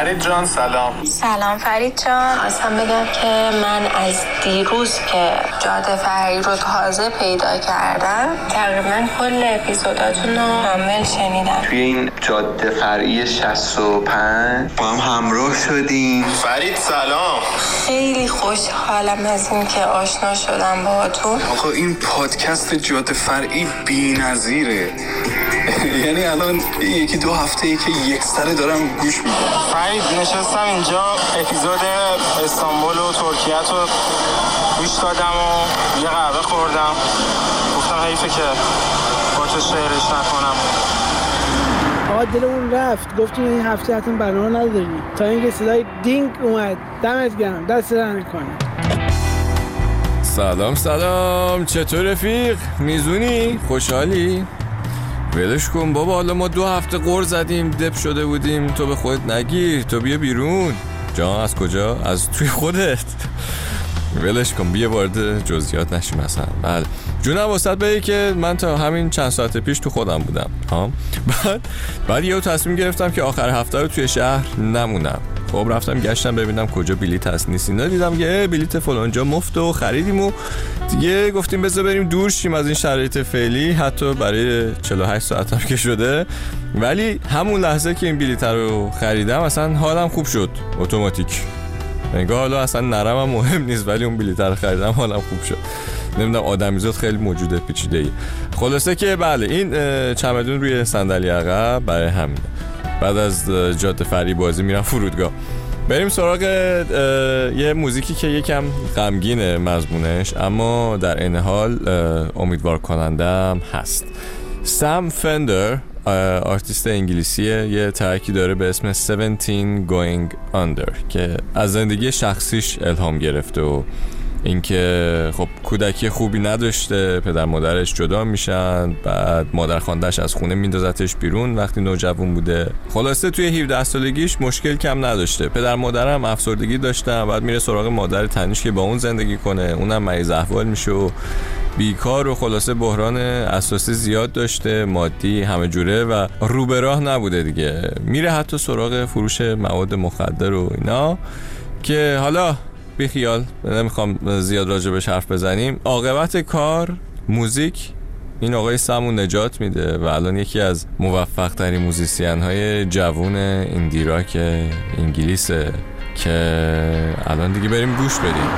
فرید جان سلام. سلام فرید جان. خواستم بگم که من از دیروز که جاده فرعی رو تازه پیدا کردم تقریبا کل اپیزوداتون رو کامل شنیدم. توی این جاده فرعی 65 با هم همراه شدیم. فرید سلام. خیلی خوشحالم از این که آشنا شدم باهاتون. آقا این پادکست جاده فرعی بی نظیره یعنی الان یکی دو هفته ای که یک سره دارم گوش میدم فرید نشستم اینجا اپیزود استانبول و ترکیه رو گوش دادم و یه قهوه خوردم. گفتم حیفه که با تو شعرش نکنم. آقا دلمون رفت. گفتیم این هفته حتما برنامه نداریم. تا اینکه صدای دینگ اومد. دمت گرم. دست در سلام سلام. چطور رفیق؟ میزونی؟ خوشحالی؟ ولش کن بابا حالا ما دو هفته قر زدیم دپ شده بودیم. تو به خودت نگیر تو بیا بیرون. جان از کجا؟ از توی خودت. ولش کن بیا وارد جزئیات نشیم مثلا بله. جونم واسط بگی که من تا همین چند ساعت پیش تو خودم بودم. ها؟ بعد بعد یه تصمیم گرفتم که آخر هفته رو توی شهر نمونم. خب رفتم گشتم ببینم کجا بلیت هست نیست. اینا دیدم یه بلیت فلانجا مفت و خریدیم و دیگه گفتیم بذار بریم دور شیم از این شرایط فعلی. حتی برای 48 ساعت هم که شده. ولی همون لحظه که این بلیت رو خریدم اصلا حالم خوب شد. اتوماتیک. انگار حالا اصلا نرمم مهم نیست ولی اون بلیت رو خریدم حالم خوب شد. نمی‌دونم آدمیزاد خیلی موجوده پیچیده ای خلاصه که بله این چمدون روی صندلی عقب برای همینه. بعد از جاده فری بازی میرم فرودگاه. بریم سراغ یه موزیکی که یکم غمگینه مضمونش اما در این حال امیدوار کنندم هست. سم فندر آرتیست انگلیسیه. یه track ی داره به اسم 17 Going Under که از زندگی شخصیش الهام گرفته و اینکه خب کودکی خوبی نداشته پدر مادرش جدا میشن بعد مادر خوندش از خونه میندازتش بیرون وقتی نوجوان بوده. خلاصه توی 17 سالگیش مشکل کم نداشته. پدر مادرم افسردگی داشتن بعد میره سراغ مادر تنیش که با اون زندگی کنه. اونم مریض احوال میشه و بیکار و خلاصه بحران اساسی زیاد داشته مادی همه جوره و رو راه نبوده دیگه. میره حتی سراغ فروش مواد مخدر و اینا که حالا بیخیال نمی‌خوام زیاد راجع حرف بزنیم. عاقبت کار موزیک این آقای سمون نجات میده و الان یکی از موفق ترین موزیسین های جوون ایندیراک انگلیسه که الان دیگه بریم گوش بدیم.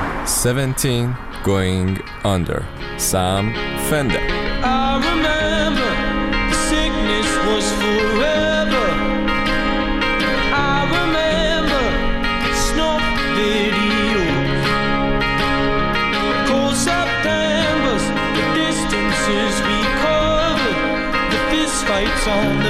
17 Going Under. Sam Fender on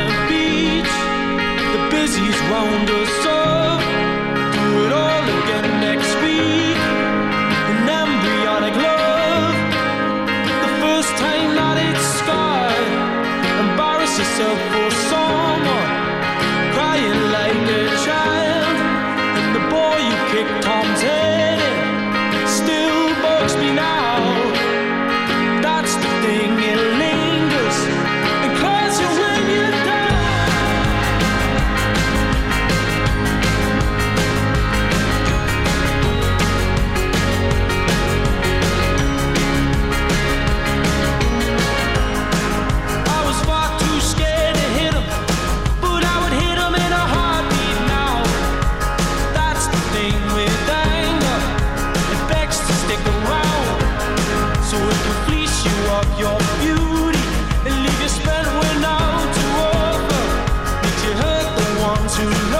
you.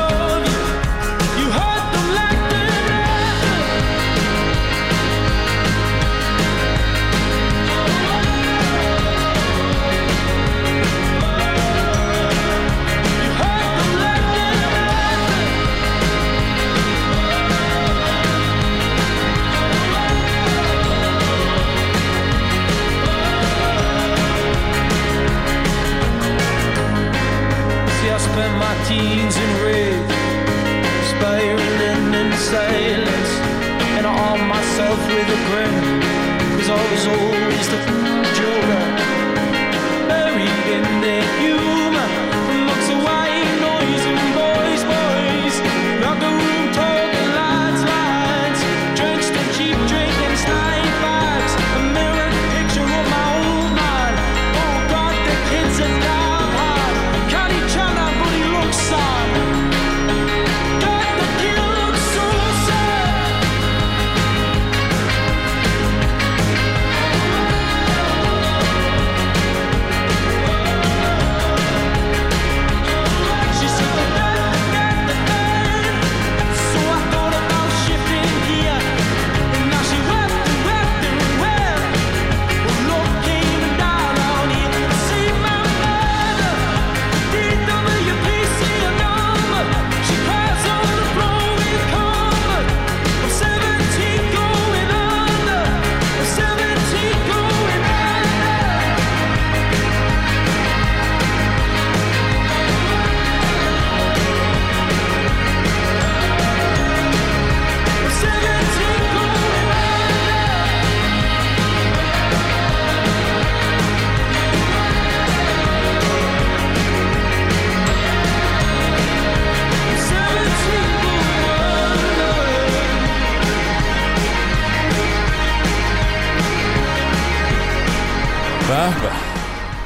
Teens in rage, spiraling in silence, and I armed myself with a grin, cause I was always the joker, buried in the humor,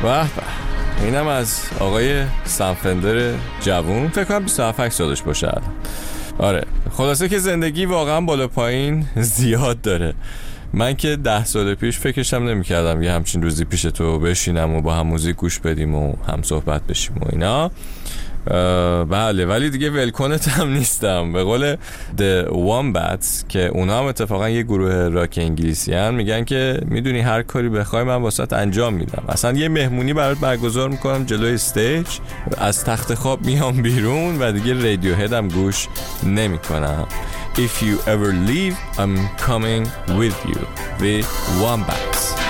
به به. اینم از آقای سنفندر جوون. فکر کنم 27 سالش باشه. آره. خلاصه که زندگی واقعا بالا پایین زیاد داره. من که ده سال پیش فکرشم نمی‌کردم یه همچین روزی پیش تو بشینم و با هم موزیک گوش بدیم و هم صحبت بشیم و اینا. بله ولی دیگه ولکنت هم نیستم. به قول The Wombats که اونا هم اتفاقا یه گروه راک انگلیسی هن میگن که می‌دونی هر کاری بخوای من واسط انجام میدم. اصلا یه مهمونی برات برگزار می‌کنم جلوی استیج از تخت خواب میام بیرون و دیگه رادیو هدم گوش نمی‌کنم. If you ever leave I'm coming with you. The Wombats.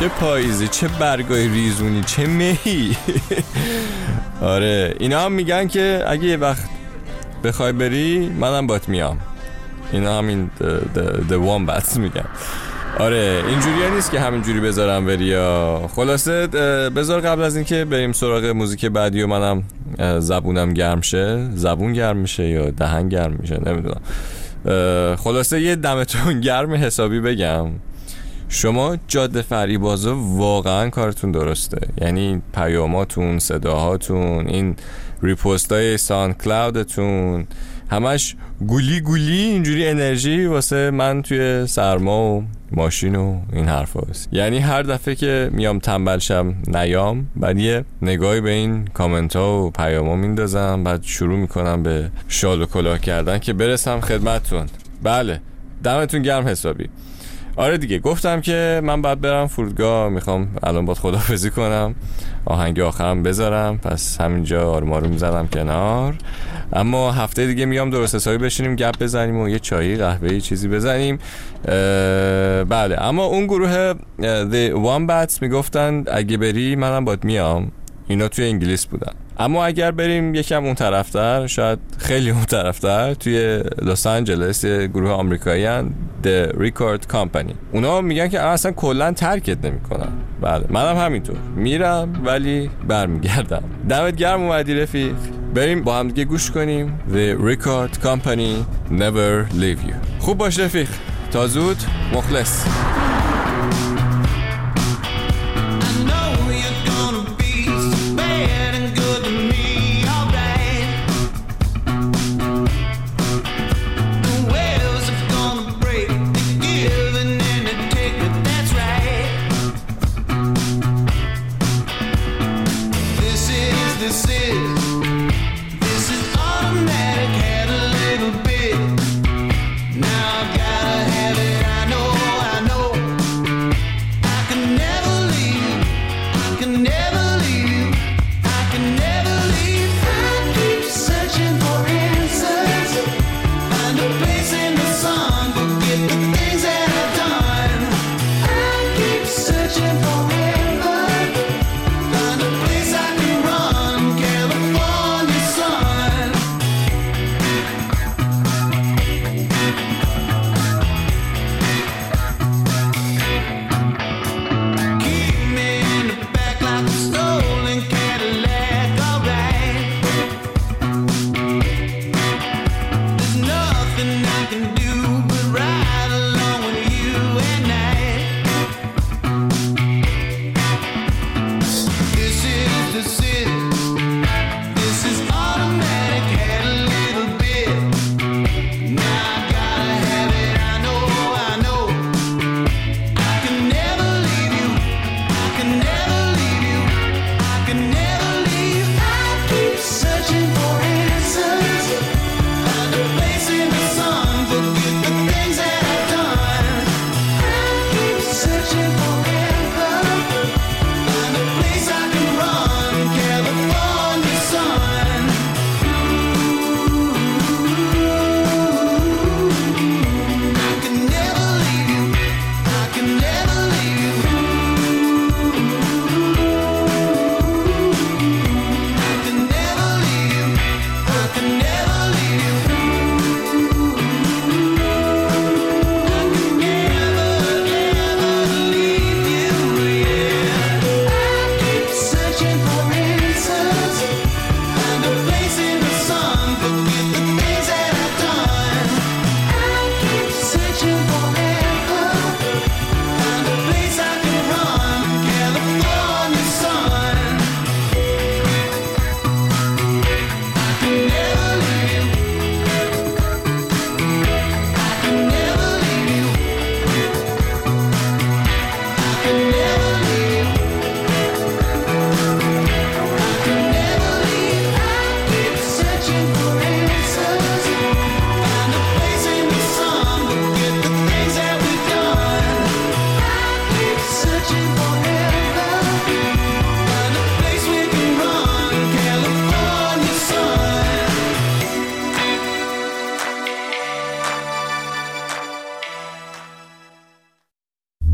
چه پاییزی چه برگای ریزونی چه مهی. آره اینا هم میگن که اگه یه وقت بخوای بری منم بات میام. اینا همین The Wombats میگن. آره اینجوری نیست که همینجوری بذارم بری یا. خلاصه بذار قبل از اینکه بریم سراغ موزیک بعدی و منم زبونم گرم شه. زبون گرم میشه یا دهن گرم میشه نمی‌دونم. خلاصه یه دمتون گرم حسابی بگم. شما جاده فریبازا واقعا کارتون درسته. یعنی پیاماتون صداهاتون این ریپوست های سان کلاودتون همش گولی گولی اینجوری انرژی واسه من توی سرما و ماشین و این حرف هست. یعنی هر دفعه که میام تنبل شم نیام بعد یه نگاهی به این کامنت ها و پیام میندازم بعد شروع می‌کنم به شال و کلاه کردن که برسم خدمتتون. بله دمتون گرم حسابی. آره دیگه گفتم که من باید برم فرودگاه می‌خوام الان باید خدافزی کنم. آهنگ آخرم بذارم پس همینجا آروم زدم کنار. اما هفته دیگه میام درست حسابی بشینیم گپ بزنیم و یه چایی قهوه چیزی بزنیم. بله اما اون گروه The Wombats می‌گفتن اگه بری منم باید میام. اینا توی انگلیس بودن. اما اگر بریم یکم اون طرفتر شاید خیلی اون طرفتر توی لس آنجلس یه گروه آمریکایی هن The Record Company. اونا میگن که اصلا کلا ترکت نمی‌کنن. بله منم همینطور. میرم ولی برمیگردم. دمت گرم اومدی رفیق. بریم با هم دیگه گوش کنیم. The Record Company Never Leave You. خوب باش رفیق. تا زود مخلص.